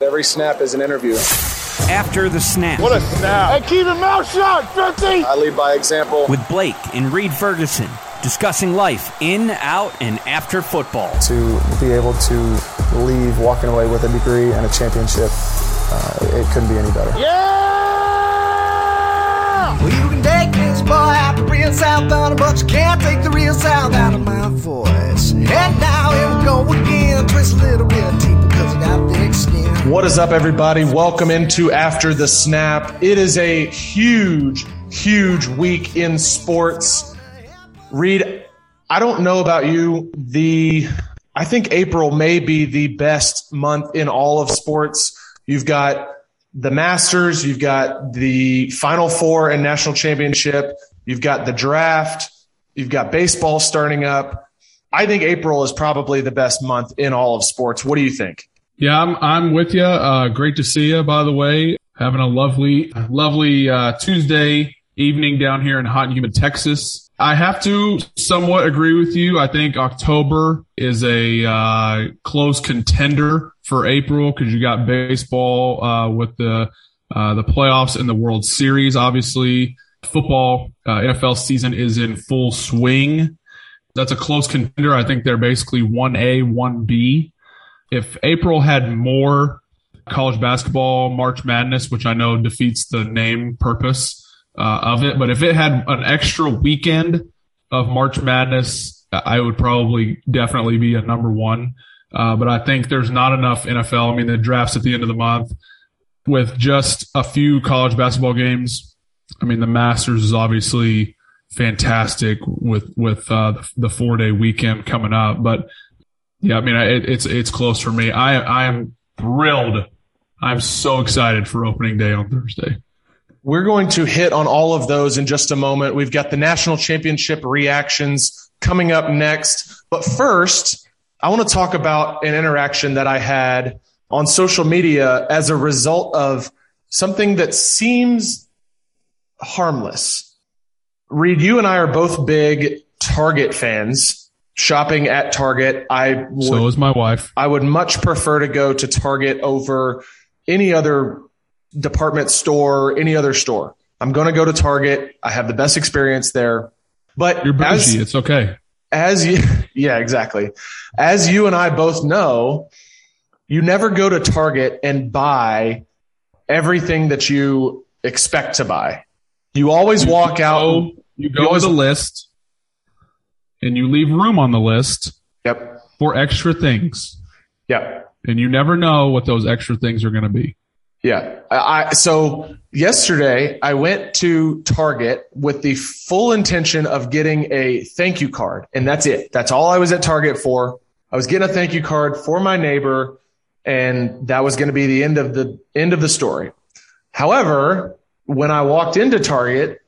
Every snap is an interview. After the snap. What a snap. And keep your mouth shut, 50! I lead by example. With Blake and Reed Ferguson discussing life in, out, and after football. To be able to leave walking away with a degree and a championship, uh, it couldn't be any better. Yeah! Real but you can't take the real out of my voice. And now here we go again, twist a little bit deeper because I got thick skin. What is up, everybody? Welcome into After the Snap. It is a huge, huge week in sports. Reed, I don't know about you. The I think April may be the best month in all of sports. You've got the Masters, you've got the Final Four and National Championship, you've got the draft, you've got baseball starting up. I think April is probably the best month in all of sports. What do you think? Yeah, I'm I'm with you. Uh, great to see you. By the way, having a lovely, lovely uh, Tuesday evening down here in hot and humid Texas. I have to somewhat agree with you. I think October is a uh, close contender for April because you got baseball uh, with the uh, the playoffs and the World Series. Obviously, football uh, NFL season is in full swing. That's a close contender. I think they're basically one A, one B. If April had more college basketball, March Madness, which I know defeats the name purpose uh, of it. But if it had an extra weekend of March Madness, I would probably definitely be a number one. Uh, but I think there's not enough NFL. I mean, the draft's at the end of the month with just a few college basketball games. I mean, the Masters is obviously fantastic with with uh, the, the four day weekend coming up. But yeah, I mean, it, it's it's close for me. I I am thrilled. I'm so excited for opening day on Thursday. We're going to hit on all of those in just a moment. We've got the national championship reactions coming up next. But first, I want to talk about an interaction that I had on social media as a result of something that seems harmless. Reed, you and I are both big Target fans. Shopping at Target, I would, so is my wife. I would much prefer to go to Target over any other department store, any other store. I'm going to go to Target. I have the best experience there. But you're bougie. As, it's okay. As you, yeah, exactly. As you and I both know, you never go to Target and buy everything that you expect to buy. You always you walk go, out. You go with a list and you leave room on the list. Yep. For extra things. Yep. And you never know what those extra things are going to be. Yeah. I, so yesterday I went to Target with the full intention of getting a thank you card. And that's it. That's all I was at Target for. I was getting a thank you card for my neighbor. And that was going to be the end of the end of the story. However, when I walked into Target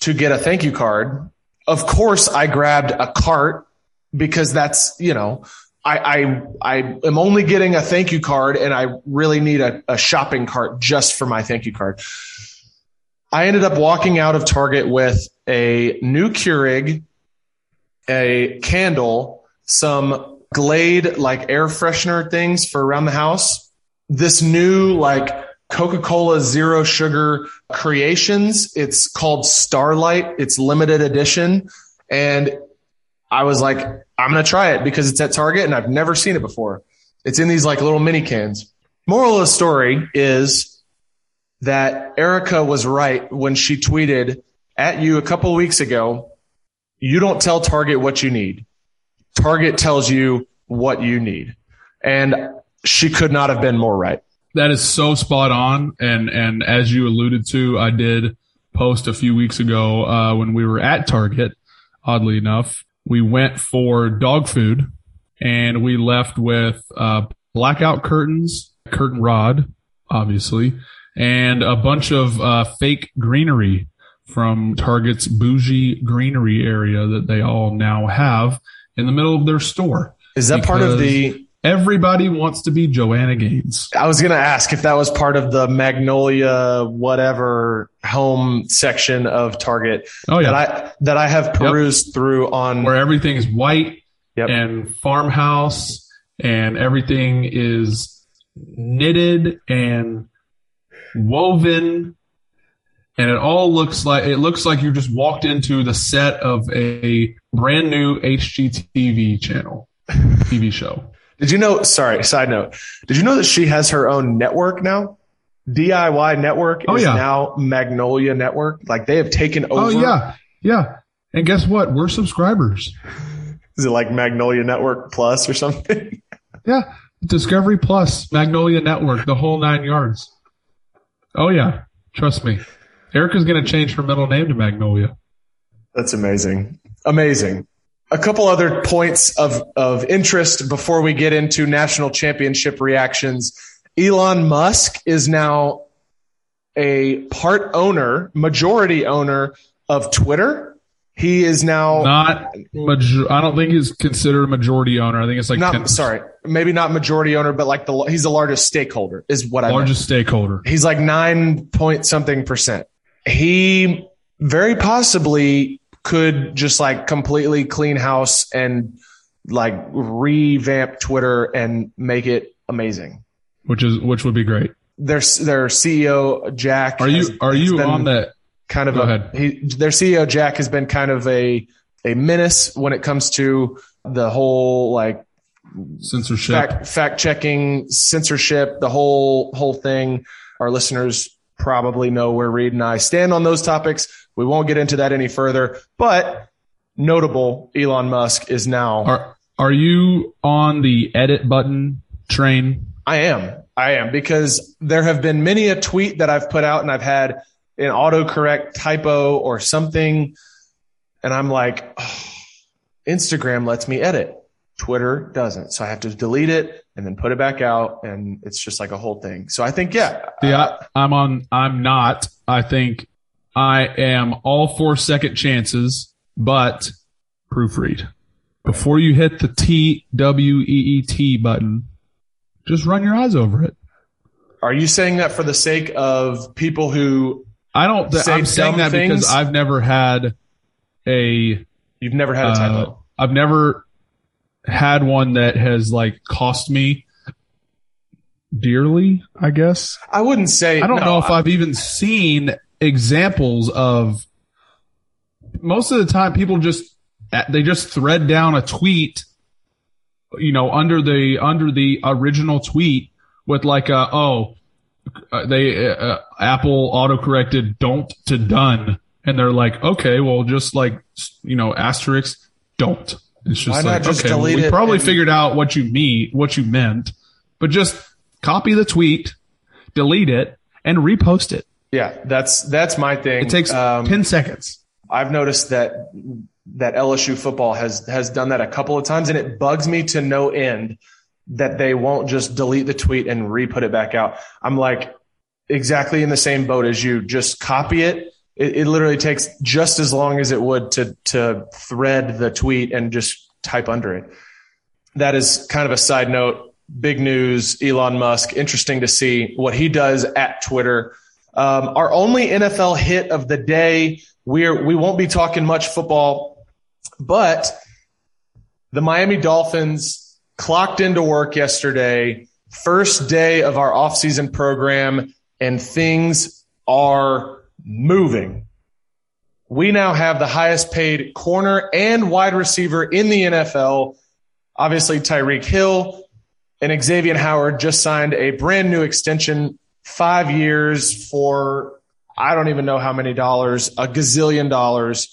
to get a thank you card, of course I grabbed a cart because that's, you know, I, I, I am only getting a thank you card and I really need a, a shopping cart just for my thank you card. I ended up walking out of Target with a new Keurig, a candle, some Glade like air freshener things for around the house, this new like Coca-Cola zero sugar creations. It's called Starlight. It's limited edition. And I was like, I'm going to try it because it's at Target and I've never seen it before. It's in these like little mini cans. Moral of the story is that Erica was right when she tweeted at you a couple weeks ago. You don't tell Target what you need. Target tells you what you need. And she could not have been more right. That is so spot on. And, and as you alluded to, I did post a few weeks ago, uh, when we were at Target, oddly enough, we went for dog food and we left with uh, blackout curtains, curtain rod, obviously, and a bunch of uh, fake greenery from Target's bougie greenery area that they all now have in the middle of their store. Is that part of the? Everybody wants to be Joanna Gaines. I was gonna ask if that was part of the Magnolia whatever home section of Target Oh yeah, that I that I have perused through on. where everything is white Yep. and farmhouse and everything is knitted and woven and it all looks like it looks like you just walked into the set of a brand new HGTV channel TV show. Did you know? Sorry, side note. Did you know that she has her own network now? DIY Network Oh, is yeah. now Magnolia Network. Like they have taken oh, over. Oh yeah. Yeah. And guess what? We're subscribers. Is it like Magnolia Network Plus or something? Yeah. Discovery Plus, Magnolia Network, the whole nine yards. Oh yeah. Trust me. Erica's going to change her middle name to Magnolia. That's amazing. Amazing. A couple other points of, of interest before we get into national championship reactions. Elon Musk is now a part owner, majority owner of Twitter. He is now Not major- I don't think he's considered a majority owner. I think it's like not 10 sorry, maybe not majority owner, but like the he's the largest stakeholder is what I largest stakeholder. He's like nine point something percent. He very possibly could just like completely clean house and like revamp Twitter and make it amazing. Which is which would be great. Their their CEO Jack Are has- you are you on that? kind of Go a ahead. he, their CEO Jack has been kind of a a menace when it comes to the whole like Censorship. fact fact checking censorship the whole whole thing our listeners probably know where reed and i stand on those topics we won't get into that any further but notable elon musk is now Are are you on the edit button train? i am i am because there have been many a tweet that i've put out and i've had an autocorrect typo or something and i'm like oh, instagram lets me edit twitter doesn't so i have to delete it and then put it back out and it's just like a whole thing so i think yeah Yeah, I'm on. I'm not. I think I am all for second chances, but proofread before you hit the T W E E T button. Just run your eyes over it. Are you saying that for the sake of people who I don't. Th- Say I'm saying that things? because I've never had a. you've never had a typo? Uh, I've never had one that has like cost me dearly. I guess I wouldn't say. I don't no, know if I've even seen examples of. Most of the time, people just they just thread down a tweet, you know, under the under the original tweet with like a oh, uh, they uh, Apple autocorrected don't to done, and they're like okay, well just like you know asterisk don't. It's just like just okay, well, we probably and- figured out what you mean, what you meant, but just copy the tweet, delete it, and repost it. Yeah, that's that's my thing. It takes Um, 10 seconds. I've noticed that that LSU football has has done that a couple of times, and it bugs me to no end that they won't just delete the tweet and re-put it back out. I'm like exactly in the same boat as you. Just copy it. It, it literally takes just as long as it would to to thread the tweet and just type under it. That is kind of a side note. Big news. Elon Musk. Interesting to see what he does at Twitter. Um, our only NFL hit of the day. We're we won't be talking much football, but the Miami Dolphins clocked into work yesterday, first day of our offseason program, and things are moving. We now have the highest paid corner and wide receiver in the NFL. Obviously, Tyreek Hill and Xavier Howard just signed a brand new extension, five years for I don't even know how many dollars, a gazillion dollars.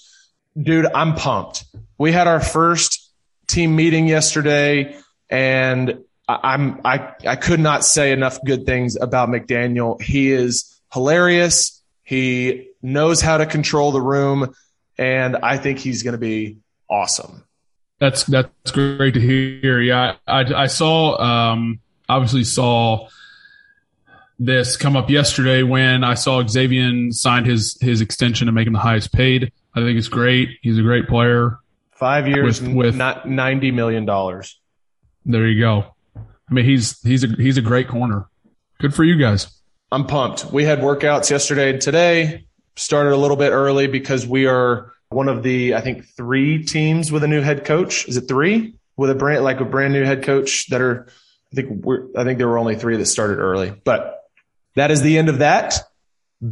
Dude, I'm pumped. We had our first team meeting yesterday, and I- I'm I I could not say enough good things about McDaniel. He is hilarious. He knows how to control the room, and I think he's going to be awesome. That's that's great to hear. Yeah, I I saw um obviously saw this come up yesterday when I saw Xavier signed his his extension to make him the highest paid. I think it's great. He's a great player. Five years With- with, with- not ninety million dollars. There you go. I mean, he's he's a he's a great corner. Good for you guys. I'm pumped. We had workouts yesterday and today. Started a little bit early because we are one of the I think three teams with a new head coach. Is it three with a brand like a brand new head coach that are? I think we're. I think there were only three that started early. But that is the end of that.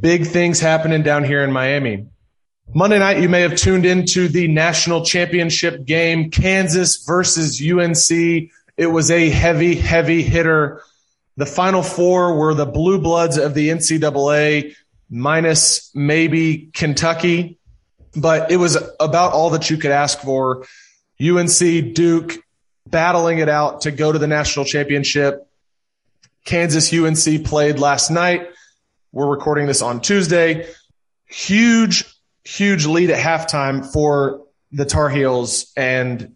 Big things happening down here in Miami. Monday night, you may have tuned into the national championship game, Kansas versus UNC. It was a heavy, heavy hitter. The final four were the blue bloods of the NCAA minus maybe Kentucky, but it was about all that you could ask for. UNC, Duke battling it out to go to the national championship. Kansas UNC played last night. We're recording this on Tuesday. Huge, huge lead at halftime for the Tar Heels and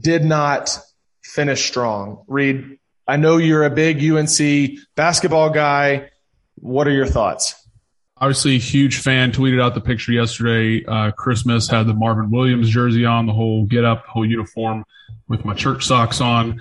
did not finish strong. Reed, I know you're a big UNC basketball guy. What are your thoughts? Obviously, huge fan. Tweeted out the picture yesterday. Uh, Christmas had the Marvin Williams jersey on, the whole get up, whole uniform with my church socks on.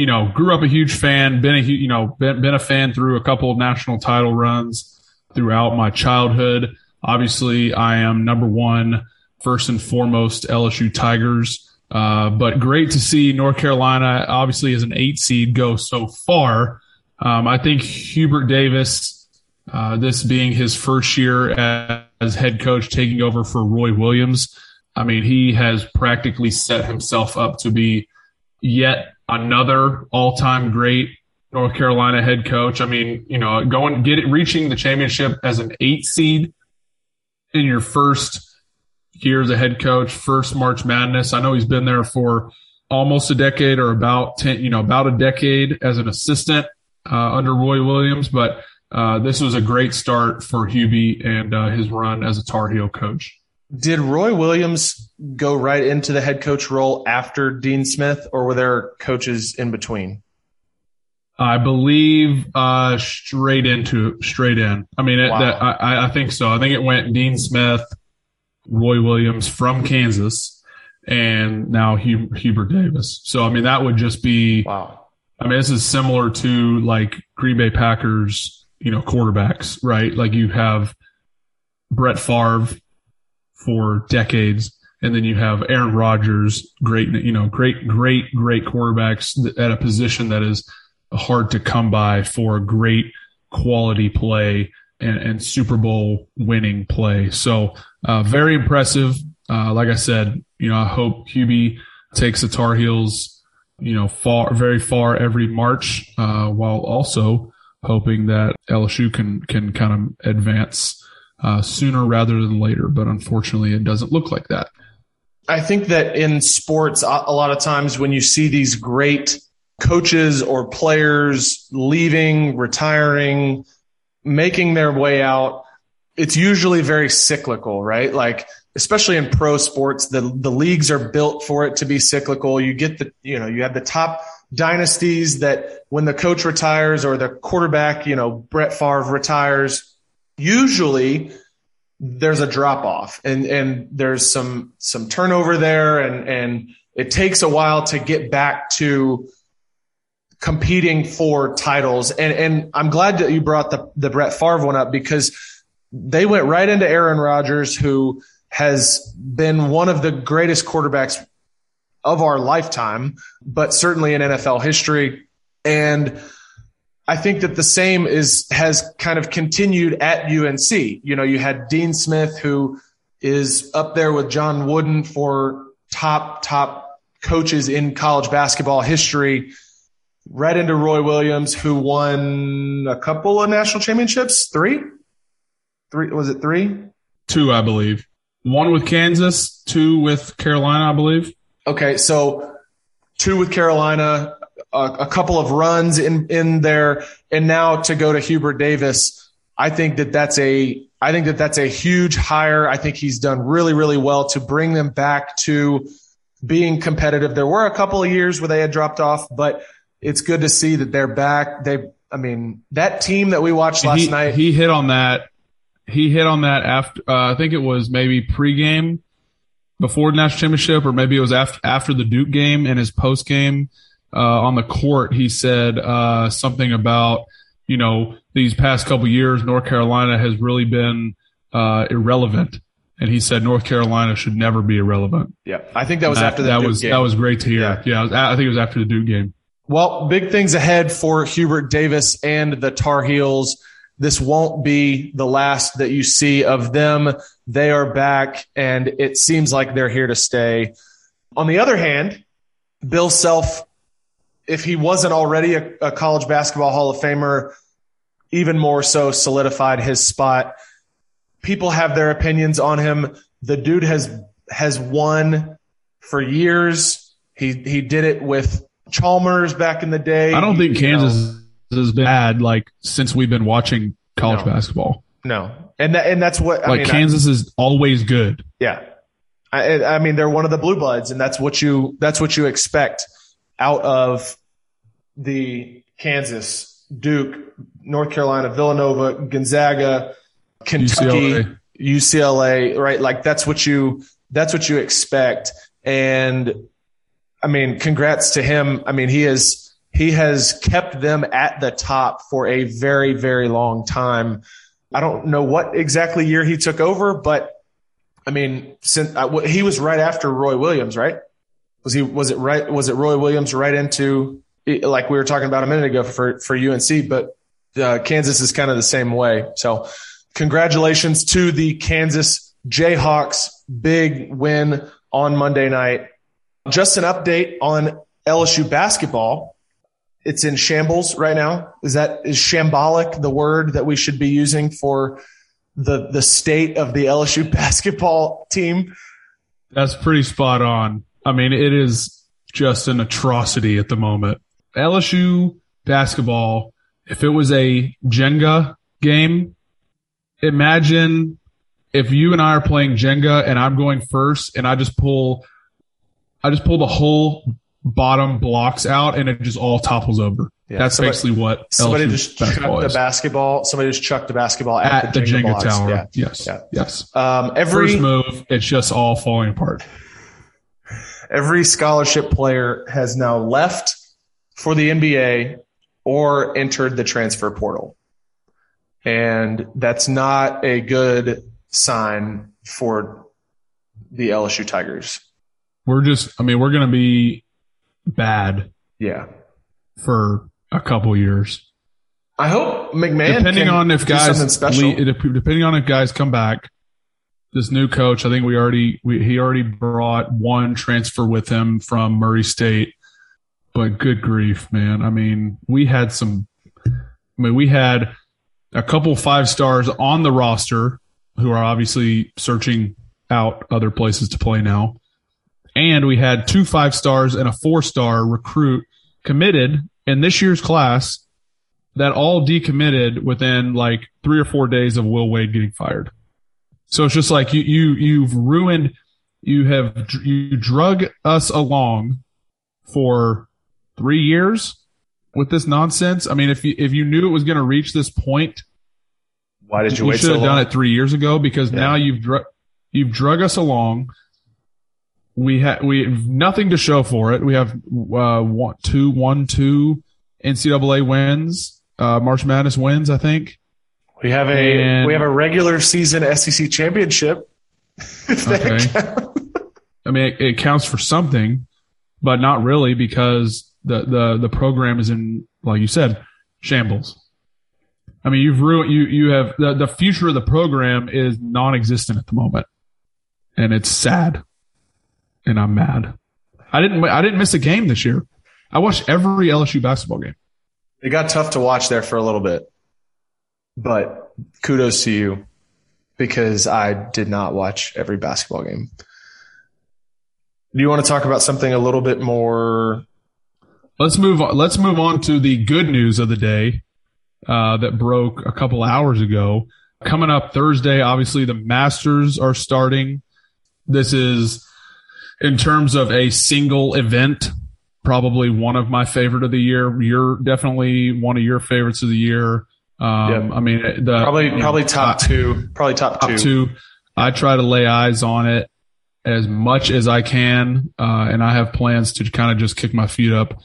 You know, grew up a huge fan. Been a you know been, been a fan through a couple of national title runs throughout my childhood. Obviously, I am number one, first and foremost, LSU Tigers. Uh, but great to see North Carolina, obviously as an eight seed, go so far. Um, I think Hubert Davis, uh, this being his first year as, as head coach, taking over for Roy Williams. I mean, he has practically set himself up to be yet another all-time great North Carolina head coach. I mean, you know, going get it, reaching the championship as an eight seed in your first year as a head coach, first March Madness. I know he's been there for almost a decade or about 10, you know, about a decade as an assistant uh, under Roy Williams, but uh, this was a great start for Hubie and uh, his run as a Tar Heel coach. Did Roy Williams go right into the head coach role after Dean Smith, or were there coaches in between? I believe uh, straight into straight in. I mean, it, Wow. that, I, I think so. I think it went Dean Smith, Roy Williams from Kansas, and now Hub, Hubert Davis. So I mean, that would just be. Wow. I mean, this is similar to like Green Bay Packers, you know, quarterbacks, right? Like you have Brett Favre for decades, and then you have Aaron Rodgers, great, you know, great, great, great quarterbacks at a position that is hard to come by for great quality play and, and Super Bowl winning play. So, uh, very impressive. Uh, like I said, you know, I hope Hubie takes the Tar Heels, you know, far, very far every March, uh, while also hoping that LSU can, can kind of advance, uh, sooner rather than later. But unfortunately, it doesn't look like that. I think that in sports, a lot of times when you see these great coaches or players leaving, retiring, making their way out, it's usually very cyclical, right? Like, especially in pro sports, the, the leagues are built for it to be cyclical. You get the, you know, you have the top dynasties that when the coach retires or the quarterback, you know, Brett Favre retires, usually there's a drop off and, and there's some, some turnover there and, and it takes a while to get back to competing for titles. And, and I'm glad that you brought the, the Brett Favre one up because they went right into Aaron Rodgers, who has been one of the greatest quarterbacks of our lifetime, but certainly in NFL history. And I think that the same is has kind of continued at UNC. You know, you had Dean Smith, who is up there with John Wooden for top top coaches in college basketball history. Right into Roy Williams, who won a couple of national championships, three, three was it three? Two, I believe. One with Kansas, two with Carolina, I believe. Okay, so two with Carolina, a, a couple of runs in in there, and now to go to Hubert Davis. I think that that's a I think that that's a huge hire. I think he's done really really well to bring them back to being competitive. There were a couple of years where they had dropped off, but it's good to see that they're back. They I mean, that team that we watched last he, night. He hit on that. He hit on that after. Uh, I think it was maybe pregame before the national championship, or maybe it was after after the Duke game and his post game uh, on the court. He said uh, something about you know these past couple years, North Carolina has really been uh, irrelevant. And he said North Carolina should never be irrelevant. yeah, I think that was after the that Duke was game. that was great to hear. Yeah. Yeah, was, I think it was after the Duke game. Well, big things ahead for Hubert Davis and the Tar Heels. This won't be the last that you see of them. They are back, and it seems like they're here to stay. On the other hand, Bill Self, if he wasn't already a, a college basketball Hall of Famer, even more so solidified his spot. People have their opinions on him. The dude has has won for years. He he did it with Chalmers back in the day. I don't think You know, Kansas has been bad like since we've been watching college No. basketball. no, and that, and that's what I Like mean. I- Kansas is always good. Yeah. I, I mean, they're one of the blue bloods and that's what you, that's what you expect out of the Kansas, Duke, North Carolina, Villanova, Gonzaga, Kentucky, UCLA. UCLA, right? Like that's what you, that's what you expect. And I mean, congrats to him. I mean, he is, he has kept them at the top for a very, very long time. I don't know what exactly year he took over, but I mean, since uh, wh- he was right after Roy Williams, right? Was he? Was it right? Was it Roy Williams right into like we were talking about a minute ago for for UNC? But uh, Kansas is kind of the same way. So, congratulations to the Kansas Jayhawks! Big win on Monday night. Just an update on LSU basketball. It's in shambles right now. Is that is shambolic the word that we should be using for the the state of the LSU basketball team? That's pretty spot on. I mean, it is just an atrocity at the moment. LSU basketball, if it was a Jenga game, imagine if you and I are playing Jenga and I'm going first and I just pull, I just pull the whole bottom blocks out and it just all topples over. Yeah, That's somebody- basically what LSU Somebody just chucked the basketball. Somebody just chucked the basketball at, at the Jenga, blocks. tower. Yeah. Yes. Yeah. Yes. Um, every First move, it's just all falling apart. every scholarship player has now left for the NBA or entered the transfer portal. And that's not a good sign for the LSU Tigers. We're just, I mean, we're going to be bad Yeah. for a couple years. I hope McMahon depending on if guys, something special. le- depending on if guys come back, this new coach, I think we already, we, he already brought one transfer with him from Murray State. But good grief, man. I mean, we had some, I mean, we had a couple five stars on the roster who are obviously searching out other places to play now. And we had two five stars and a four star recruit committed in this year's class that all decommitted within like three or four days of Will Wade getting fired. So it's just like you, you, you've ruined, you have, you drug us along for three years with this nonsense. I mean, if you, if you knew it was going to reach this point, Why did you, you wait should so have long? done it three years ago because Yeah. now you've drug, you've drug us along. We have, we have nothing to show for it. We have, uh, one, two, one, two NCAA wins, uh, March Madness wins, I think. We have a And- we have a regular season SEC championship. Okay. I mean, it, it counts for something, but not really because the, the, the program is in, like you said, shambles. I mean, you've ruined, you, you have, the, the future of the program is non-existent at the moment. And it's sad. And I'm mad. I didn't, I didn't miss a game this year. I watched every LSU basketball game. It got tough to watch there for a little bit, but kudos to you because I did not watch every basketball game. Do you want to talk about something a little bit more? Let's move on. Let's move on to the good news of the day uh, that broke a couple hours ago. Coming up Thursday, obviously the Masters are starting. This is in terms of a single event. probably one of my favorite of the year. You're definitely one of your favorites of the year. Um, Yep. I mean, the Probably you know, probably top I- two. Probably top, top two. two. I try to lay eyes on it as much as I can, uh, and I have plans to kind of just kick my feet up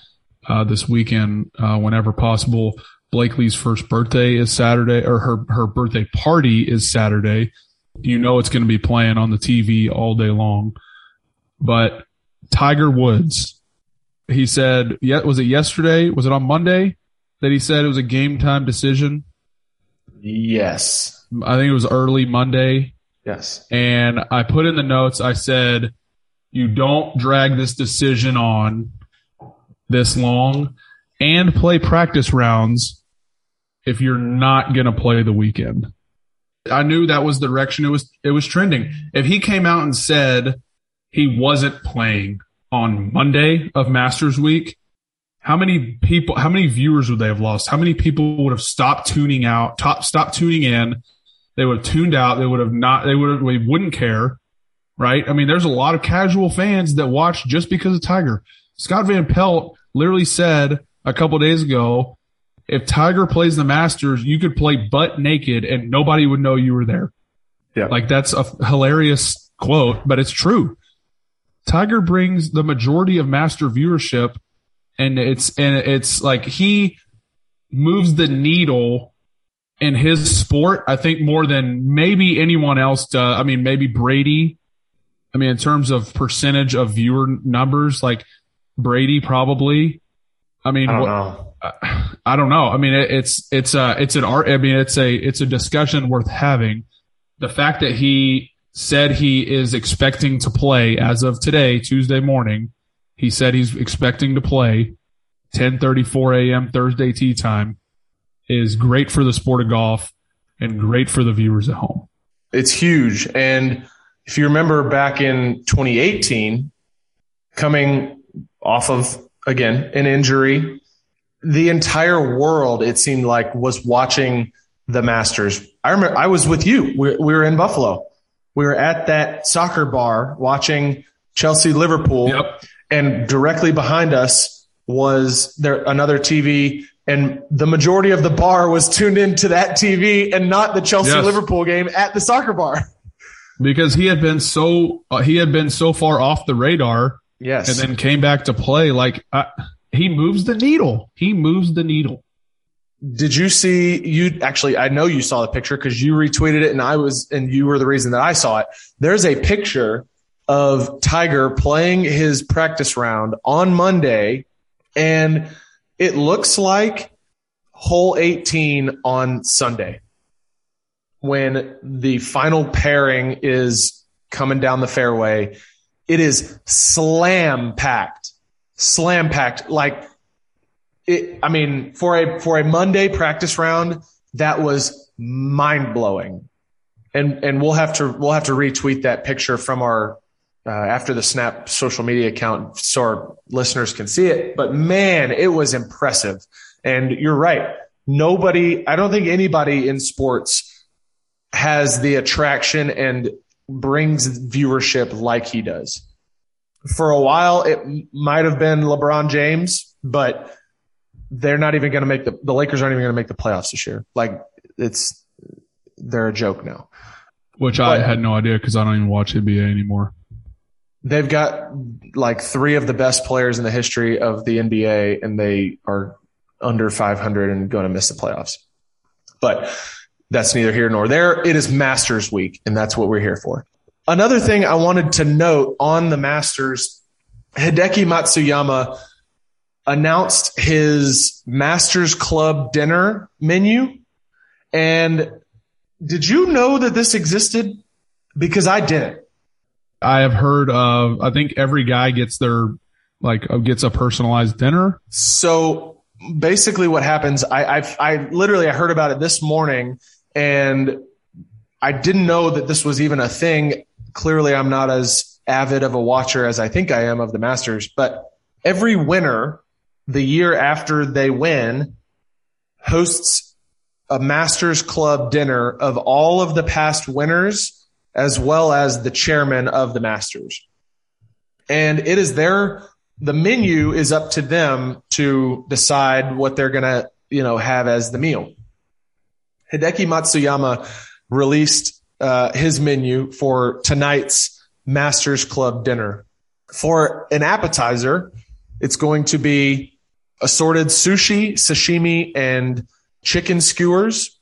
uh, this weekend uh, whenever possible. Blakely's first birthday is Saturday, or her her birthday party is Saturday. You know it's going to be playing on the TV all day long. But Tiger Woods, he said, yeah, was it yesterday? Was it on Monday that he said it was a game time decision? Yes. I think it was early Monday. Yes. And I put in the notes, I said, you don't drag this decision on this long and play practice rounds if you're not going to play the weekend. I knew that was the direction it was, it was trending. If he came out and said he wasn't playing on Monday of Masters week, how many people, how many viewers would they have lost? How many people would have stopped tuning out, top, stopped tuning in? They would have tuned out. They would have not, they would have, we wouldn't care. Right. I mean, there's a lot of casual fans that watch just because of Tiger. Scott Van Pelt literally said a couple days ago, if Tiger plays the Masters, you could play butt naked and nobody would know you were there. Yeah. Like that's a hilarious quote, but it's true. Tiger brings the majority of master viewership and it's, and it's like he moves the needle in his sport, I think more than maybe anyone else does. I mean, maybe Brady. I mean, in terms of percentage of viewer numbers, like Brady probably. I mean, I don't what- know. I don't know. I mean, it, it's it's a it's an art. I mean, it's a it's a discussion worth having. The fact that he said he is expecting to play as of today, Tuesday morning, he said he's expecting to play 10:34 a.m. Thursday tee time is great for the sport of golf and great for the viewers at home. It's huge. And if you remember back in 2018, coming off of, again, an injury, the entire world, it seemed like, was watching the Masters. I remember I was with you. We, we were in Buffalo. We were at that soccer bar watching Chelsea Liverpool. Yep. And directly behind us was there another TV. And the majority of the bar was tuned into that TV and not the Chelsea Yes. Liverpool game at the soccer bar. Because he had been so uh, he had been so far off the radar Yes. and then came back to play like he moves the needle. He moves the needle. Did you see you actually I know you saw the picture because you retweeted it and I was and you were the reason that I saw it. There's a picture of Tiger playing his practice round on Monday and it looks like hole 18 on Sunday when the final pairing is coming down the fairway. It is slam packed, slam packed. Like it, I mean, for a for a Monday practice round, that was mind blowing, and and we'll have to we'll have to retweet that picture from our uh, after the Snap social media account so our listeners can see it. But man, it was impressive, and you're right. Nobody, I don't think anybody in sports has the attraction and brings viewership like he does. For a while, it might have been LeBron James, but they're not even going to make the the Lakers aren't even going to make the playoffs this year. Like it's they're a joke now. Which I had no idea because I don't even watch NBA anymore. They've got like three of the best players in the history of the NBA, and they are under 500 and going to miss the playoffs. But that's neither here nor there. It is Masters Week, and that's what we're here for. Another thing I wanted to note on the Masters, Hideki Matsuyama announced his Masters Club dinner menu. And did you know that this existed? Because I didn't. I have heard of. I think every guy gets their like uh, gets a personalized dinner. So basically, what happens? I, I I literally I heard about it this morning, and I didn't know that this was even a thing. Clearly, I'm not as avid of a watcher as I think I am of the Masters. But every winner, the year after they win, hosts a Masters Club dinner of all of the past winners, as well as the chairman of the Masters. And it is their the menu is up to them to decide what they're going to, you know, have as the meal. Hideki Matsuyama released uh, his menu for tonight's Masters Club dinner. For an appetizer, it's going to be assorted sushi, sashimi, and chicken skewers.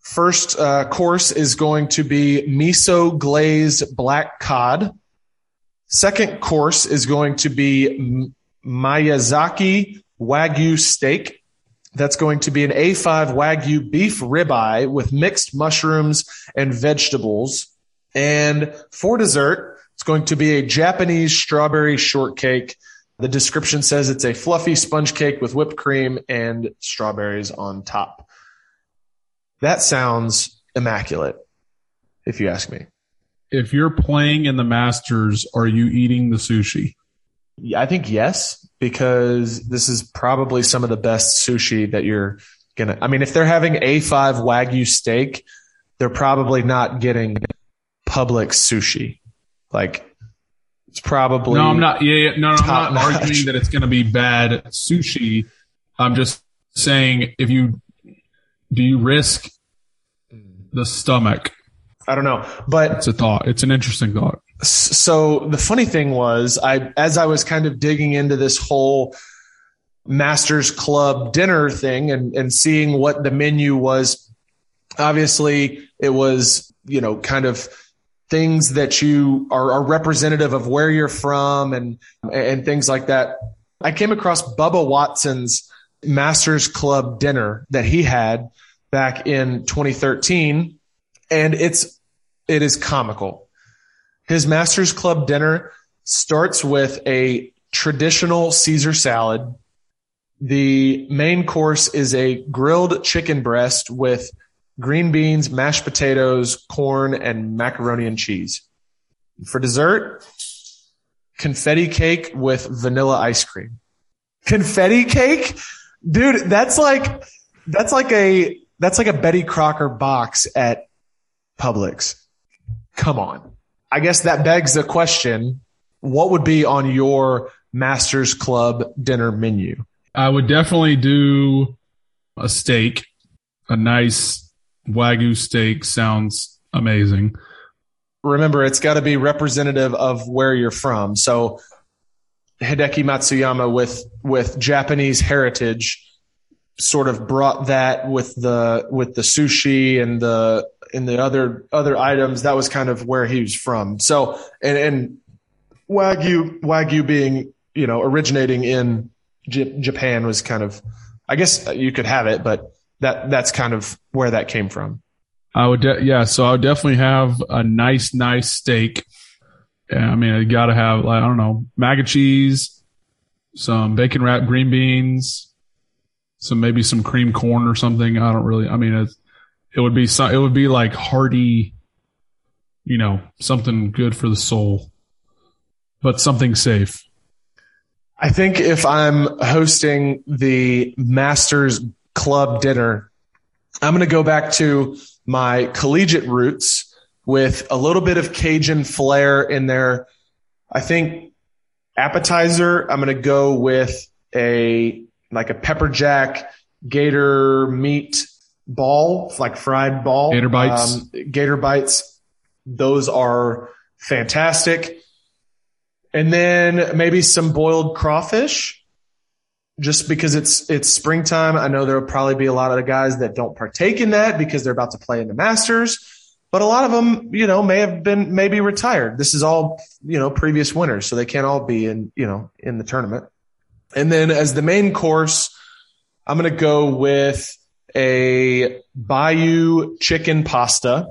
First uh, course is going to be miso glazed black cod. Second course is going to be Miyazaki Wagyu steak. That's going to be an A5 Wagyu beef ribeye with mixed mushrooms and vegetables. And for dessert, it's going to be a Japanese strawberry shortcake. The description says it's a fluffy sponge cake with whipped cream and strawberries on top. That sounds immaculate, if you ask me. If you're playing in the Masters, are you eating the sushi? I think yes, because this is probably some of the best sushi that you're gonna. I mean, if they're having A5 Wagyu steak, they're probably not getting public sushi. Like, it's probably. No, I'm not. Yeah, yeah no, no I'm not top-notch. arguing that it's going to be bad sushi. I'm just saying if you do you risk the stomach? I don't know, but It's a thought. It's an interesting thought. So the funny thing was i as i was kind of digging into this whole masters club dinner thing and and seeing what the menu was obviously it was you know kind of things that you are, are representative of where you're from and and things like that. I came across bubba watson's masters club dinner that he had back in 2013 and it's it is comical his Masters Club dinner starts with a traditional Caesar salad. The main course is a grilled chicken breast with green beans, mashed potatoes, corn, and macaroni and cheese. For dessert, confetti cake with vanilla ice cream. Confetti cake? Dude, that's like that's like a that's like a Betty Crocker box at Publix. Come on. I guess that begs the question what would be on your Masters Club dinner menu? I would definitely do a steak. A nice wagyu steak sounds amazing. Remember, it's got to be representative of where you're from. So, Hideki Matsuyama with with Japanese heritage sort of brought that with the with the sushi and the and the other other items that was kind of where he was from so and and wagyu wagyu being you know originating in J- Japan was kind of I guess you could have it but that that's kind of where that came from I would, de- yeah. So I would definitely have a nice, nice steak. Yeah, I mean, I got to have, like, I don't know, mac and cheese, some bacon wrapped green beans, some maybe some cream corn or something. I don't really. I mean, it, it would be it would be like hearty, you know, something good for the soul, but something safe. I think if I'm hosting the Masters Club dinner, I'm going to go back to my collegiate roots with a little bit of Cajun flair in there. I think appetizer, I'm going to go with a like a pepper jack gator meat ball, like fried ball. Gator bites. Um, gator bites. Those are fantastic. And then maybe some boiled crawfish just because it's it's springtime. I know there will probably be a lot of the guys that don't partake in that because they're about to play in the Masters. But a lot of them, you know, may have been maybe retired. This is all, you know, previous winners, so they can't all be in, you know, in the tournament. And then as the main course, I'm going to go with a Bayou chicken pasta.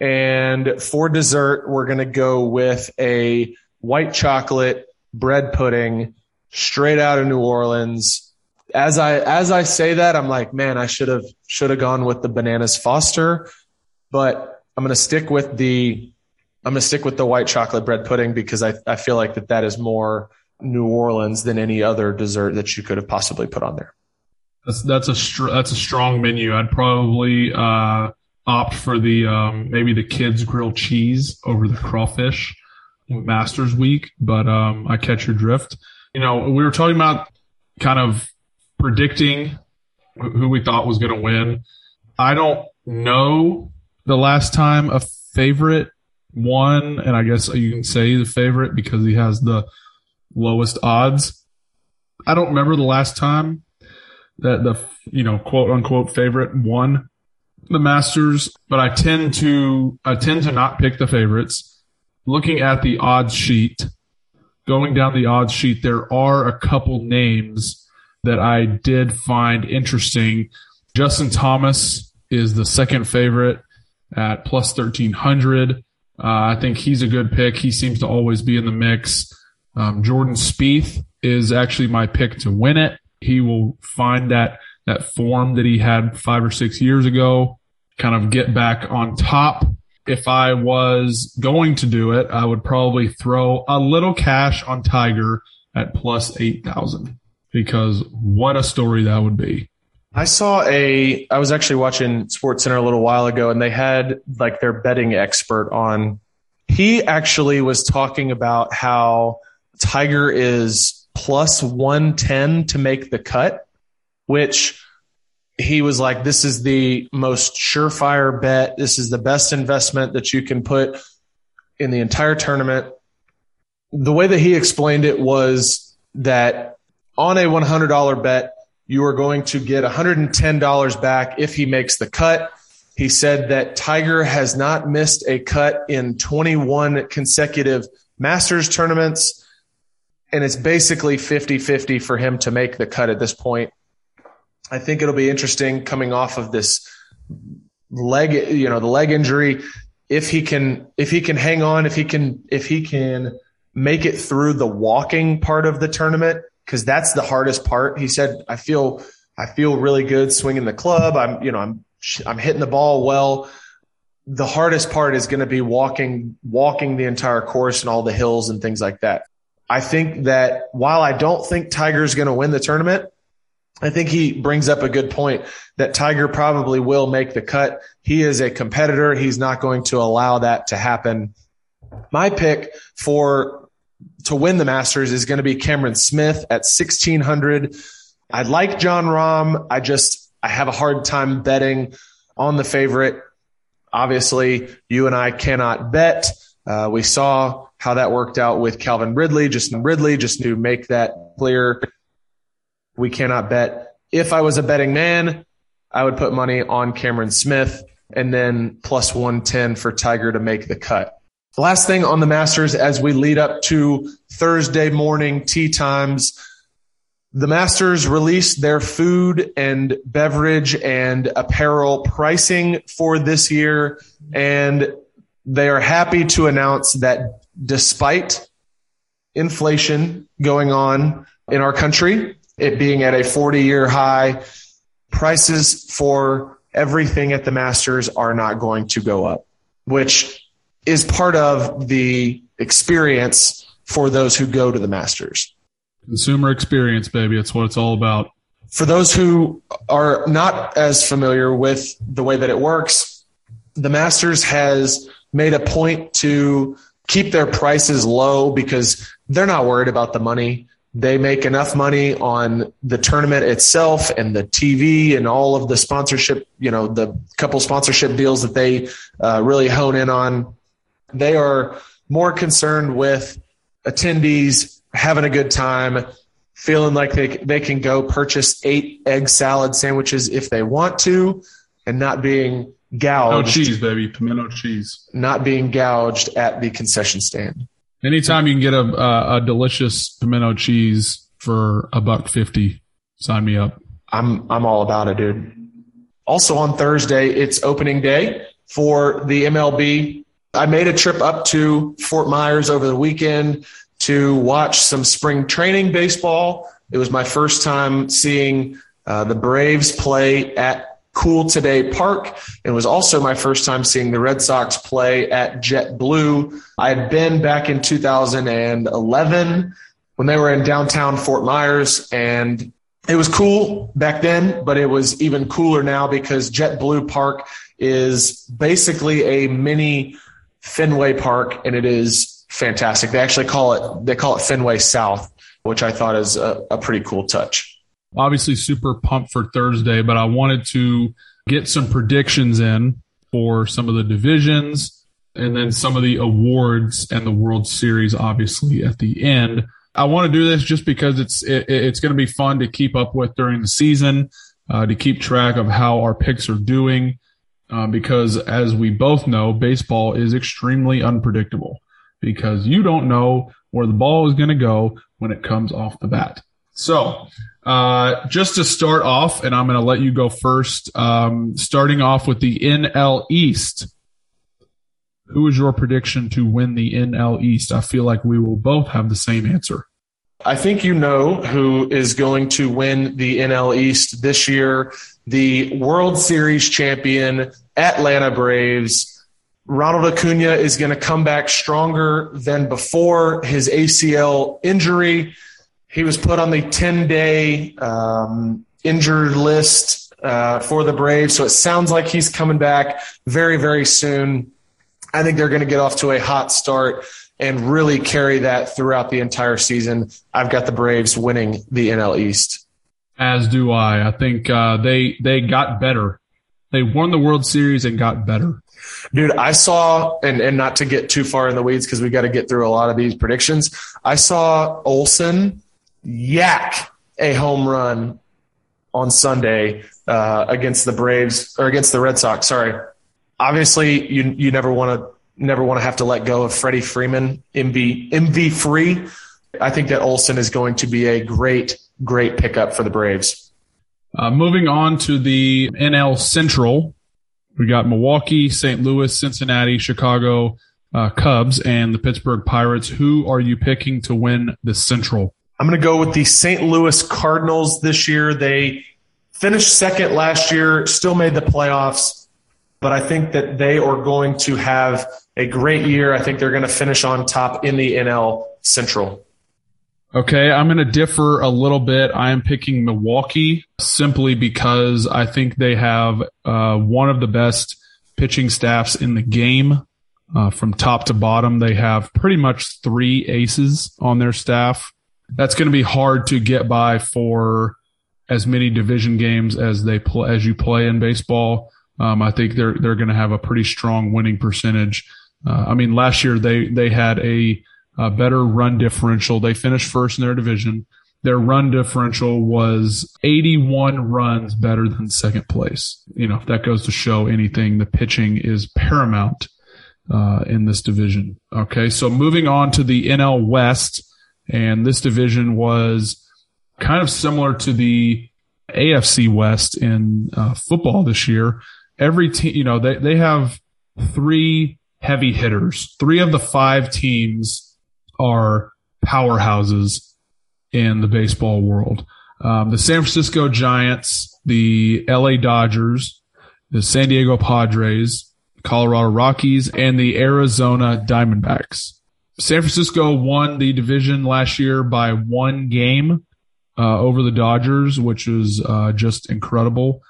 And for dessert, we're going to go with a white chocolate bread pudding straight out of New Orleans. As I as I say that, I'm like, man, I should have should have gone with the bananas Foster, but I'm going to stick with the I'm going to stick with the white chocolate bread pudding because I I feel like that that is more New Orleans than any other dessert that you could have possibly put on there. That's that's a str- that's a strong menu. I'd probably uh, opt for the um, maybe the kids grilled cheese over the crawfish Masters week, but um, I catch your drift. You know, we were talking about kind of predicting who we thought was going to win. I don't know the last time a favorite won, and I guess you can say the favorite because he has the lowest odds. I don't remember the last time that the you know quote unquote favorite won the Masters, but I tend to I tend to not pick the favorites. Looking at the odds sheet, going down the odds sheet, there are a couple names that I did find interesting. Justin Thomas is the second favorite at plus 1300. Uh, I think he's a good pick. He seems to always be in the mix. Um, Jordan Spieth is actually my pick to win it. He will find that that form that he had five or six years ago, kind of get back on top. If I was going to do it, I would probably throw a little cash on Tiger at plus 8,000 because what a story that would be. I saw a, I was actually watching Sports Center a little while ago and they had like their betting expert on. He actually was talking about how Tiger is plus 110 to make the cut, which he was like, this is the most surefire bet. This is the best investment that you can put in the entire tournament. The way that he explained it was that on a $100 bet, you are going to get $110 back if he makes the cut. He said that Tiger has not missed a cut in 21 consecutive Masters tournaments. And it's basically 50 50 for him to make the cut at this point. I think it'll be interesting coming off of this leg, you know, the leg injury. If he can, if he can hang on, if he can, if he can make it through the walking part of the tournament, because that's the hardest part. He said, I feel, I feel really good swinging the club. I'm, you know, I'm, I'm hitting the ball well. The hardest part is going to be walking, walking the entire course and all the hills and things like that. I think that while I don't think Tiger's going to win the tournament, I think he brings up a good point that Tiger probably will make the cut. He is a competitor. He's not going to allow that to happen. My pick for to win the Masters is going to be Cameron Smith at 1600. I like Jon Rahm. I just, I have a hard time betting on the favorite. Obviously, you and I cannot bet. Uh, we saw how that worked out with Calvin Ridley. Just Ridley, just to make that clear we cannot bet. If I was a betting man, I would put money on Cameron Smith and then plus 110 for Tiger to make the cut. Last thing on the Masters as we lead up to Thursday morning tee times, the Masters released their food and beverage and apparel pricing for this year. And they are happy to announce that despite inflation going on in our country, it being at a 40 year high, prices for everything at the Masters are not going to go up, which is part of the experience for those who go to the Masters. Consumer experience, baby. It's what it's all about. For those who are not as familiar with the way that it works, the Masters has made a point to keep their prices low because they're not worried about the money. They make enough money on the tournament itself and the TV and all of the sponsorship, you know, the couple sponsorship deals that they uh, really hone in on. They are more concerned with attendees having a good time, feeling like they, they can go purchase eight egg salad sandwiches if they want to and not being gouged. No cheese, baby. Pimento cheese. Not being gouged at the concession stand. Anytime you can get a, a, a delicious pimento cheese for a buck fifty, sign me up. I'm I'm all about it, dude. Also on Thursday, it's opening day for the MLB. I made a trip up to Fort Myers over the weekend to watch some spring training baseball. It was my first time seeing uh, the Braves play at Cool Today Park. It was also my first time seeing the Red Sox play at Jet Blue. I had been back in 2011 when they were in downtown Fort Myers and it was cool back then, but it was even cooler now because Jet Blue Park is basically a mini Fenway Park and it is fantastic. They actually call it, they call it Fenway South which I thought is a, a pretty cool touch. Obviously, super pumped for Thursday, but I wanted to get some predictions in for some of the divisions and then some of the awards and the World Series, obviously, at the end. I want to do this just because it's it, it's going to be fun to keep up with during the season, uh, to keep track of how our picks are doing. Uh, because as we both know, baseball is extremely unpredictable because you don't know where the ball is going to go when it comes off the bat. So, uh, just to start off, and I'm going to let you go first, um, starting off with the NL East. Who is your prediction to win the NL East? I feel like we will both have the same answer. I think you know who is going to win the NL East this year. The World Series champion, Atlanta Braves. Ronald Acuna is going to come back stronger than before his ACL injury. He was put on the 10 day um, injured list uh, for the Braves. So it sounds like he's coming back very, very soon. I think they're going to get off to a hot start and really carry that throughout the entire season. I've got the Braves winning the NL East. As do I. I think uh, they they got better. They won the World Series and got better. Dude, I saw, and, and not to get too far in the weeds because we got to get through a lot of these predictions. I saw Olson yak a home run on Sunday uh, against the Braves or against the Red Sox. Sorry, obviously you you never want to never want to have to let go of Freddie Freeman, MV MV free. I think that Olson is going to be a great great pickup for the Braves. Uh, moving on to the NL Central, we got Milwaukee, St. Louis, Cincinnati, Chicago uh, Cubs, and the Pittsburgh Pirates. Who are you picking to win the Central? I'm going to go with the St. Louis Cardinals this year. They finished second last year, still made the playoffs but I think that they are going to have a great year. I think they're going to finish on top in the NL Central. Okay, I'm going to differ a little bit. I am picking Milwaukee simply because I think they have uh, one of the best pitching staffs in the game. Uh, from top to bottom, they have pretty much three aces on their staff. That's going to be hard to get by for as many division games as they as you play in baseball. Um, I think they're they're going to have a pretty strong winning percentage. Uh, I mean, last year they they had a, a, better run differential. They finished first in their division. Their run differential was 81 runs better than second place. You know, if that goes to show anything, the pitching is paramount uh, in this division. Okay, so moving on to the NL West, and this division was kind of similar to the AFC West in uh, football this year every team, you know, they, they have three heavy hitters. Three of the five teams are powerhouses in the baseball world. Um, the San Francisco Giants, the LA Dodgers, the San Diego Padres, Colorado Rockies, and the Arizona Diamondbacks. San Francisco won the division last year by one game uh, over the Dodgers, which was uh, just incredible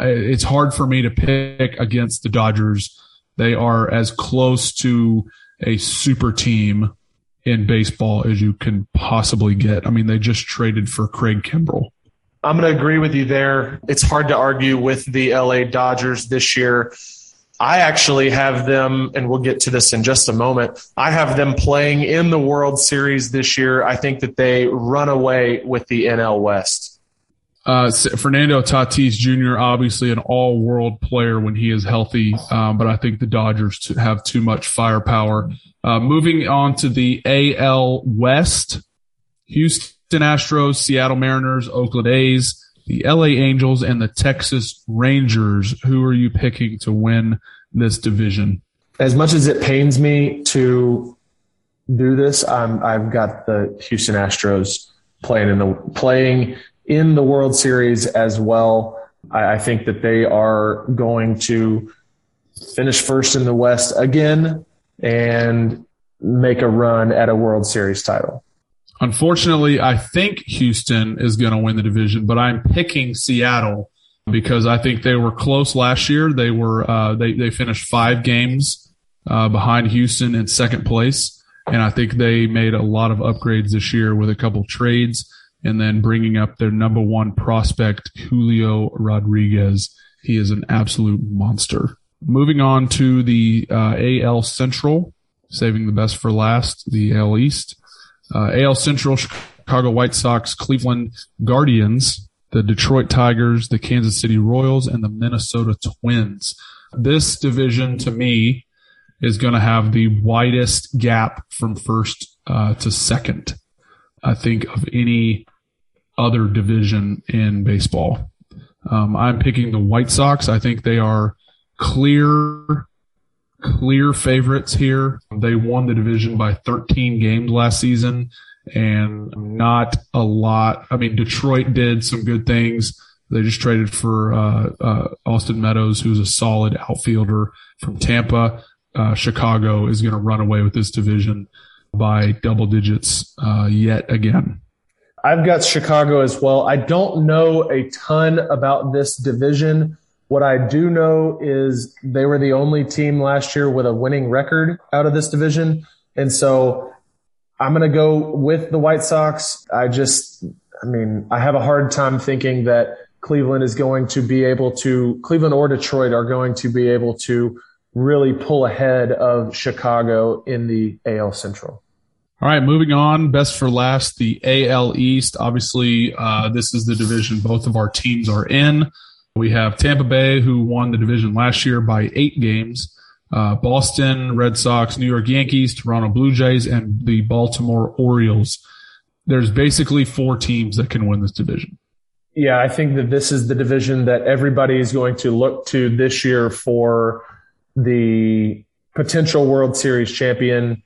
it's hard for me to pick against the Dodgers. They are as close to a super team in baseball as you can possibly get. I mean, they just traded for Craig Kimbrel. I'm going to agree with you there. It's hard to argue with the LA Dodgers this year. I actually have them, and we'll get to this in just a moment. I have them playing in the World Series this year. I think that they run away with the NL West. Uh, Fernando Tatis Jr. obviously an all-world player when he is healthy, um, but I think the Dodgers have too much firepower. Uh, moving on to the AL West, Houston Astros, Seattle Mariners, Oakland A's, the LA Angels, and the Texas Rangers. Who are you picking to win this division? As much as it pains me to do this, I'm, I've got the Houston Astros playing in the playing in the World Series as well. I, I think that they are going to finish first in the West again and make a run at a World Series title. Unfortunately, I think Houston is going to win the division, but I'm picking Seattle because I think they were close last year. They were uh, they they finished five games uh, behind Houston in second place. And I think they made a lot of upgrades this year with a couple trades and then bringing up their number one prospect, Julio Rodriguez. He is an absolute monster. Moving on to the uh, AL Central, saving the best for last, the AL East. Uh, AL Central, Chicago White Sox, Cleveland Guardians, the Detroit Tigers, the Kansas City Royals, and the Minnesota Twins. This division, to me, is going to have the widest gap from first uh, to second. I think of any other division in baseball. Um, I'm picking the White Sox. I think they are clear, clear favorites here. They won the division by 13 games last season and not a lot. I mean, Detroit did some good things. They just traded for uh, uh, Austin Meadows, who's a solid outfielder from Tampa. Uh, Chicago is going to run away with this division by double digits uh, yet again. I've got Chicago as well. I don't know a ton about this division. What I do know is they were the only team last year with a winning record out of this division. And so I'm going to go with the White Sox. I just, I mean, I have a hard time thinking that Cleveland is going to be able to, Cleveland or Detroit are going to be able to really pull ahead of Chicago in the AL Central. All right, moving on. Best for last, the AL East. Obviously, uh, this is the division both of our teams are in. We have Tampa Bay, who won the division last year by eight games. Uh, Boston Red Sox, New York Yankees, Toronto Blue Jays, and the Baltimore Orioles. There's basically four teams that can win this division. Yeah, I think that this is the division that everybody is going to look to this year for the potential World Series champion.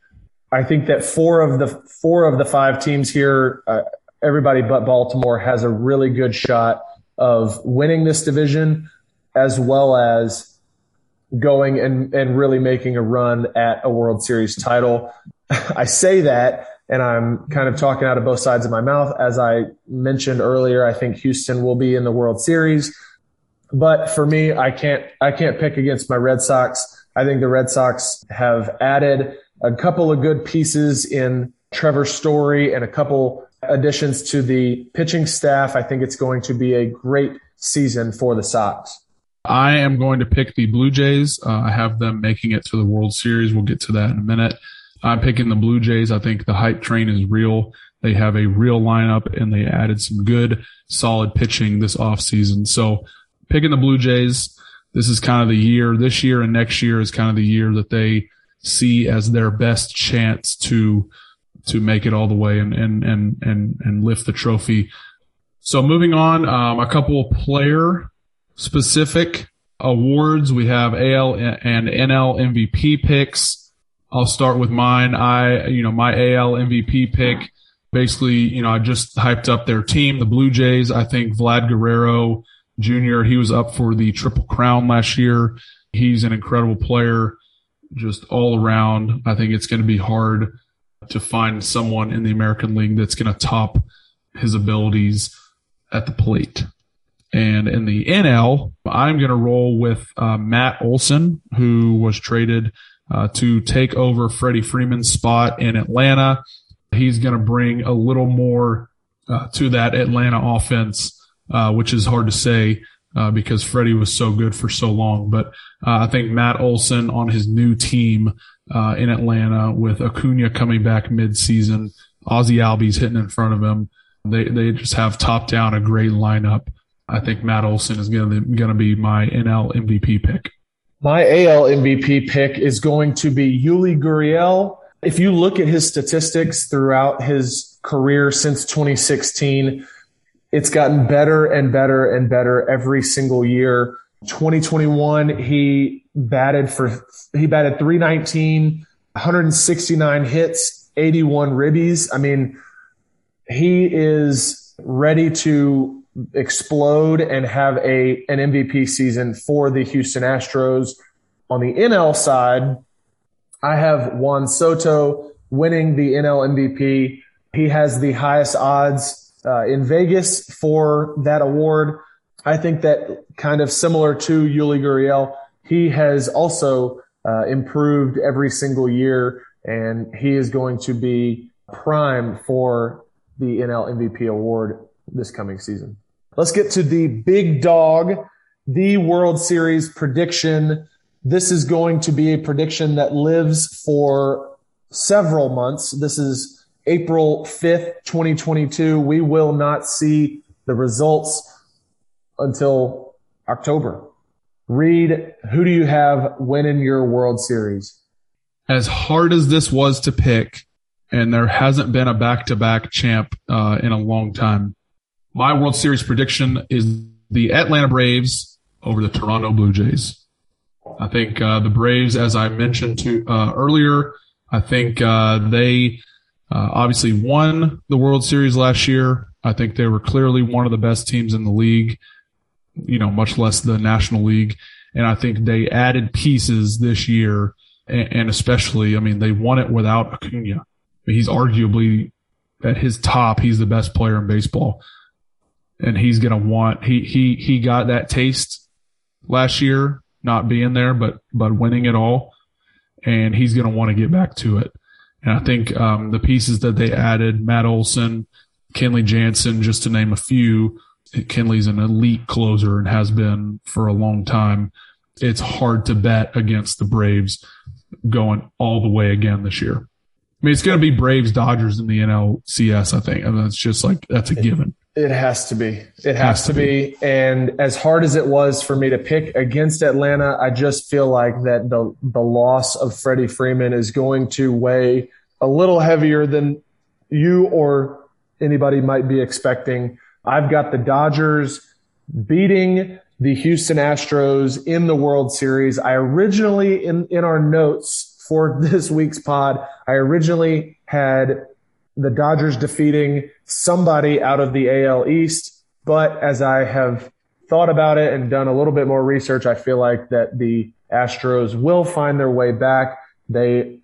I think that four of the four of the five teams here, uh, everybody but Baltimore has a really good shot of winning this division, as well as going and and really making a run at a World Series title. I say that, and I'm kind of talking out of both sides of my mouth. As I mentioned earlier, I think Houston will be in the World Series, but for me, I can't I can't pick against my Red Sox. I think the Red Sox have added a couple of good pieces in Trevor Story and a couple additions to the pitching staff. I think it's going to be a great season for the Sox. I am going to pick the Blue Jays. Uh, I have them making it to the World Series. We'll get to that in a minute. I'm picking the Blue Jays. I think the hype train is real. They have a real lineup and they added some good, solid pitching this offseason. So picking the Blue Jays, this is kind of the year, this year and next year is kind of the year that they see as their best chance to to make it all the way and and and and, and lift the trophy. So moving on, um, a couple player specific awards. We have AL and NL MVP picks. I'll start with mine. I, you know, my AL MVP pick, basically, you know, I just hyped up their team, the Blue Jays. I think Vlad Guerrero Jr., he was up for the Triple Crown last year. He's an incredible player just all around. I think it's going to be hard to find someone in the American League that's going to top his abilities at the plate. And in the NL, I'm going to roll with uh, Matt Olson, who was traded uh, to take over Freddie Freeman's spot in Atlanta. He's going to bring a little more uh, to that Atlanta offense, uh, which is hard to say uh, because Freddie was so good for so long. But uh, I think Matt Olson on his new team uh, in Atlanta with Acuna coming back mid-season, Ozzie Albies hitting in front of him. They they just have top down a great lineup. I think Matt Olson is going to going to be my NL MVP pick. My AL MVP pick is going to be Yuli Gurriel. If you look at his statistics throughout his career since 2016, it's gotten better and better and better every single year. 2021, he batted for, he batted 319, 169 hits, 81 ribbies. I mean, he is ready to explode and have a, an MVP season for the Houston Astros. On the NL side, I have Juan Soto winning the NL MVP. He has the highest odds uh, in Vegas for that award. I think that kind of similar to Yuli Gurriel, he has also uh, improved every single year. and he is going to be prime for the NL MVP award this coming season. Let's get to the big dog, the World Series prediction. This is going to be a prediction that lives for several months. This is April 5th, 2022. We will not see the results until October. Reed, who do you have winning your World Series? As hard as this was to pick, and there hasn't been a back-to-back champ uh, in a long time. My World Series prediction is the Atlanta Braves over the Toronto Blue Jays. I think uh, the Braves, as I mentioned to uh, earlier, I think uh, they uh, obviously won the World Series last year. I think they were clearly one of the best teams in the league, you know, much less the National League. And I think they added pieces this year, and, especially, I mean, they won it without Acuna. He's arguably at his top. He's the best player in baseball, and he's gonna want he he he got that taste last year, not being there, but but winning it all, and he's gonna want to get back to it. And I think um, the pieces that they added, Matt Olson, Kenley Jansen, just to name a few. Kenley's an elite closer and has been for a long time. It's hard to bet against the Braves going all the way again this year. I mean, it's going to be Braves Dodgers in the NLCS. I think, I and mean, that's just like that's a given. It has to be. It has, has to, be. be. And as hard as it was for me to pick against Atlanta, I just feel like that the the loss of Freddie Freeman is going to weigh a little heavier than you or anybody might be expecting. I've got the Dodgers beating the Houston Astros in the World Series. I originally in, in our notes for this week's pod, I originally had the Dodgers defeating somebody out of the AL East. But as I have thought about it and done a little bit more research, I feel like that the Astros will find their way back. They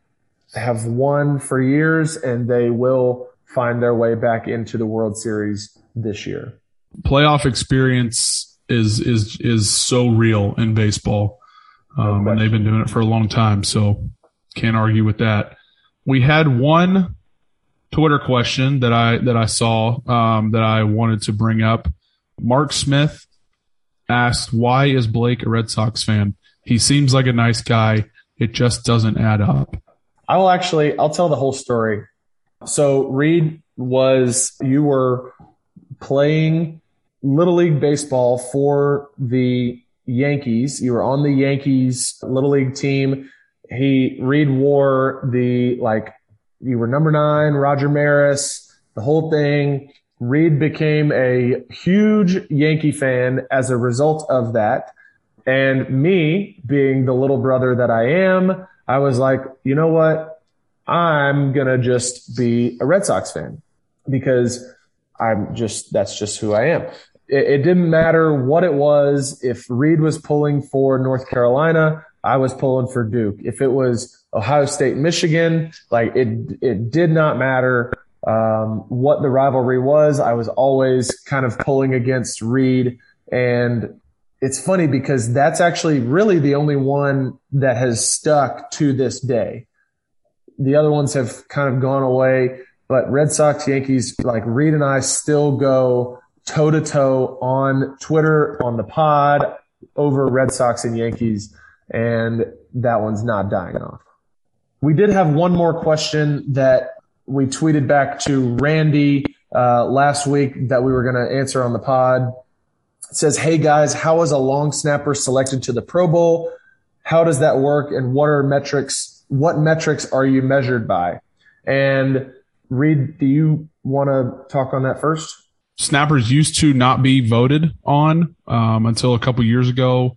have won for years and they will find their way back into the World Series this year. Playoff experience is is is so real in baseball, um, no and they've been doing it for a long time. So can't argue with that. We had one Twitter question that I that I saw um, that I wanted to bring up. Mark Smith asked, "Why is Blake a Red Sox fan? He seems like a nice guy. It just doesn't add up." I will actually. I'll tell the whole story. So Reed was you were playing little league baseball for the Yankees. You were on the Yankees little league team. He Reed wore the like you were number nine, Roger Maris, the whole thing. Reed became a huge Yankee fan as a result of that. And me being the little brother that I am, I was like, you know what? I'm going to just be a Red Sox fan because I'm just, that's just who I am. It, it, didn't matter what it was. If Reed was pulling for North Carolina, I was pulling for Duke. If it was Ohio State, Michigan, like it, it did not matter. Um, what the rivalry was, I was always kind of pulling against Reed. And it's funny because that's actually really the only one that has stuck to this day the other ones have kind of gone away, but Red Sox, Yankees, like Reed and I still go toe to toe on Twitter, on the pod over Red Sox and Yankees. And that one's not dying off. We did have one more question that we tweeted back to Randy uh, last week that we were going to answer on the pod. It says, Hey guys, how is a long snapper selected to the Pro Bowl? How does that work? And what are metrics what metrics are you measured by? And Reed, do you want to talk on that first? Snappers used to not be voted on um, until a couple years ago.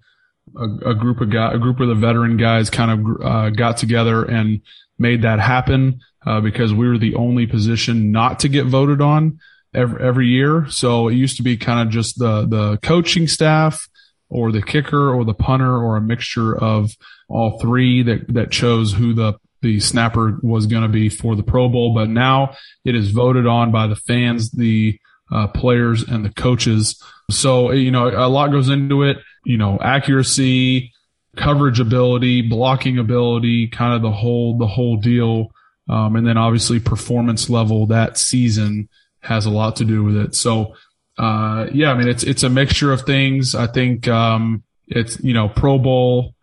A, a, group of guy, a group of the veteran guys kind of uh, got together and made that happen uh, because we were the only position not to get voted on every, every year. So it used to be kind of just the the coaching staff or the kicker or the punter or a mixture of all three that, that chose who the, the snapper was going to be for the Pro Bowl. But now it is voted on by the fans, the uh, players and the coaches. So, you know, a lot goes into it, you know, accuracy, coverage ability, blocking ability, kind of the whole the whole deal. Um, and then obviously performance level that season has a lot to do with it. So uh, yeah, I mean it's it's a mixture of things. I think um, it's you know Pro Bowl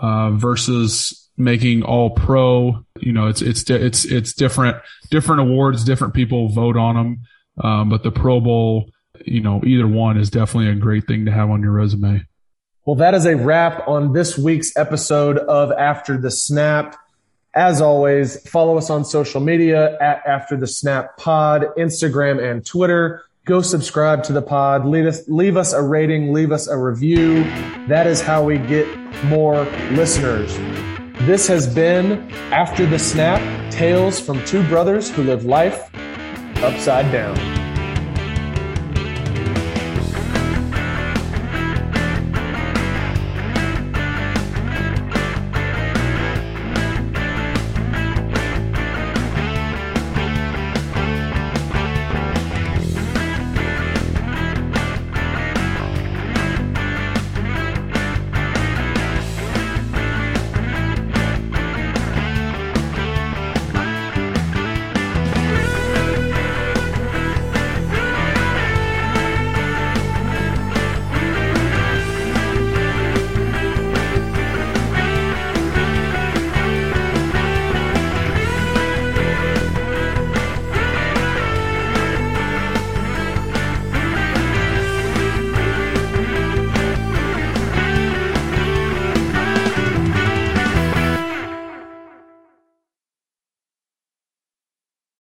uh, versus making All Pro. You know, it's it's it's it's different different awards. Different people vote on them, um, but the Pro Bowl, you know, either one is definitely a great thing to have on your resume. Well, that is a wrap on this week's episode of After the Snap. As always, follow us on social media at After the Snap Pod, Instagram and Twitter. Go subscribe to the pod. Leave us, leave us a rating. Leave us a review. That is how we get more listeners. This has been After the Snap Tales from Two Brothers Who Live Life Upside Down.